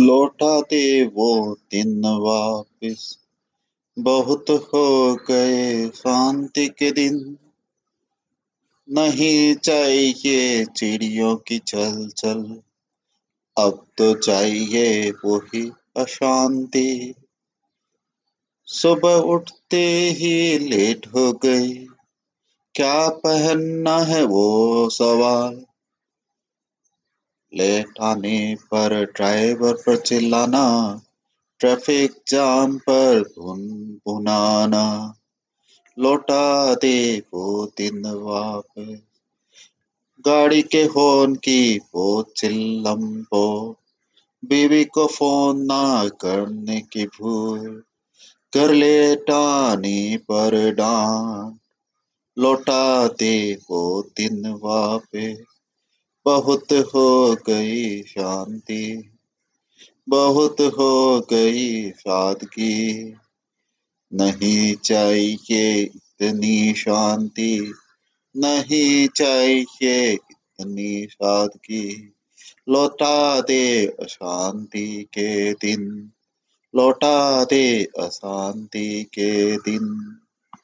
लौटा दे वो दिन वापिस। बहुत हो गए शांति के दिन। नहीं चाहिए चिड़ियों की चल चल। अब तो चाहिए वो ही अशांति। सुबह उठते ही लेट हो गई। क्या पहनना है वो सवाल। लेट आने पर ड्राइवर पर चिल्लाना, ट्रैफ़िक जाम पर भुन भुनाना लौटा दे वो दिन वापस। गाड़ी के होन की वो चिल्लम्बो बीवी को फ़ोन ना करने की भूल। कर लेटाने पर डांट। लौटा दे वो दिन वापस। बहुत हो गई शांति, बहुत हो गई सादगी। नहीं चाहिए इतनी शांति, नहीं चाहिए इतनी सादगी। लौटा दे अशांति के दिन, लौटा दे अशांति के दिन।